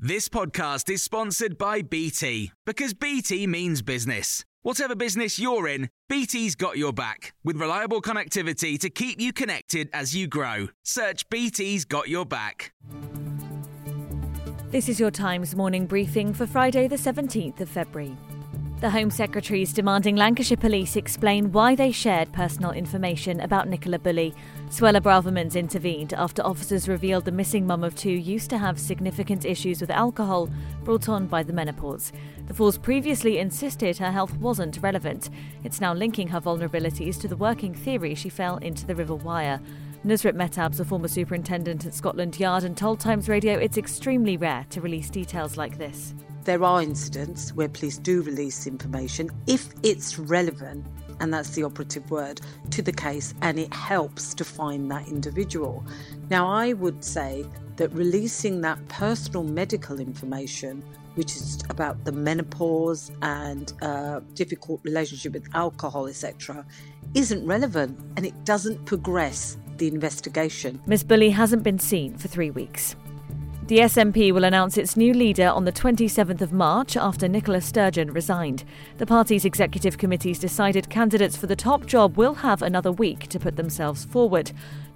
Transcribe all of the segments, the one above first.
This podcast is sponsored by BT because BT means business. Whatever business you're in, BT's got your back with reliable connectivity to keep you connected as you grow. Search BT's got your back. This is your Times morning briefing for Friday, the 17th of February. The Home Secretary is demanding Lancashire Police explain why they shared personal information about Nicola Bulley. Suella Bravermans intervened after officers revealed the missing mum of two used to have significant issues with alcohol brought on by the menopause. The force previously insisted her health wasn't relevant. It's now linking her vulnerabilities to the working theory she fell into the River Wyre. Nusrat Mehtab's a former superintendent at Scotland Yard and told Times Radio it's extremely rare to release details like this there are incidents where police do release information if it's relevant, and that's the operative word, to the case and it helps to find that individual. Now, I would say that releasing that personal medical information, which is about the menopause and uh, difficult relationship with alcohol, etc., isn't relevant and it doesn't progress the investigation. Miss Bulley hasn't been seen for three weeks. The SNP will announce its new leader on the 27th of March after Nicola Sturgeon resigned. The party's executive committees decided candidates for the top job will have another week to put themselves forward.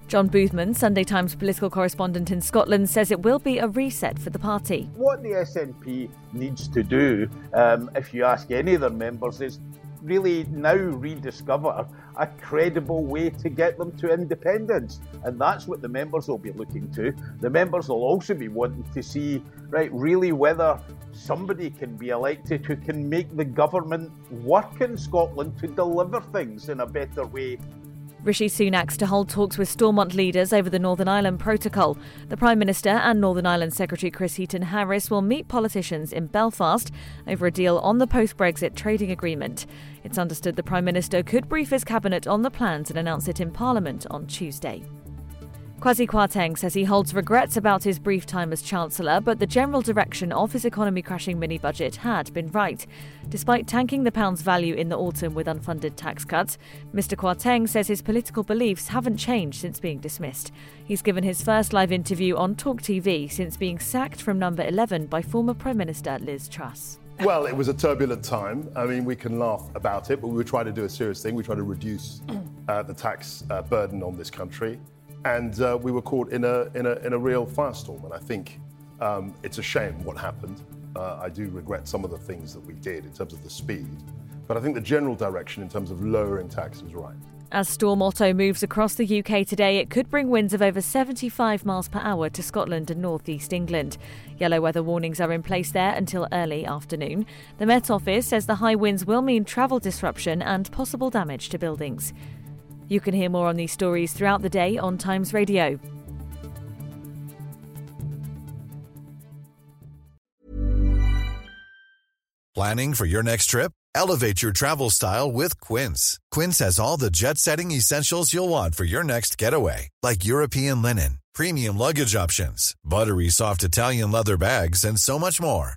John Boothman, Sunday Times political correspondent in Scotland, says it will be a reset for the party. What the SNP needs to do, um, if you ask any of their members, is really now rediscover a credible way to get them to independence. And that's what the members will be looking to. The members will also be wanting to see, right, really whether somebody can be elected who can make the government work in Scotland to deliver things in a better way Rishi Sunak's to hold talks with Stormont leaders over the Northern Ireland Protocol. The Prime Minister and Northern Ireland Secretary Chris Heaton Harris will meet politicians in Belfast over a deal on the post Brexit trading agreement. It's understood the Prime Minister could brief his cabinet on the plans and announce it in Parliament on Tuesday. Kwasi Kwarteng says he holds regrets about his brief time as Chancellor, but the general direction of his economy crashing mini budget had been right. Despite tanking the pound's value in the autumn with unfunded tax cuts, Mr. Kwarteng says his political beliefs haven't changed since being dismissed. He's given his first live interview on Talk TV since being sacked from number 11 by former Prime Minister Liz Truss. Well, it was a turbulent time. I mean, we can laugh about it, but we were trying to do a serious thing. We tried to reduce uh, the tax uh, burden on this country and uh, we were caught in a, in a, in a real firestorm. And I think um, it's a shame what happened. Uh, I do regret some of the things that we did in terms of the speed, but I think the general direction in terms of lowering tax was right. As Storm Otto moves across the UK today, it could bring winds of over 75 miles per hour to Scotland and northeast England. Yellow weather warnings are in place there until early afternoon. The Met Office says the high winds will mean travel disruption and possible damage to buildings. You can hear more on these stories throughout the day on Times Radio. Planning for your next trip? Elevate your travel style with Quince. Quince has all the jet setting essentials you'll want for your next getaway, like European linen, premium luggage options, buttery soft Italian leather bags, and so much more.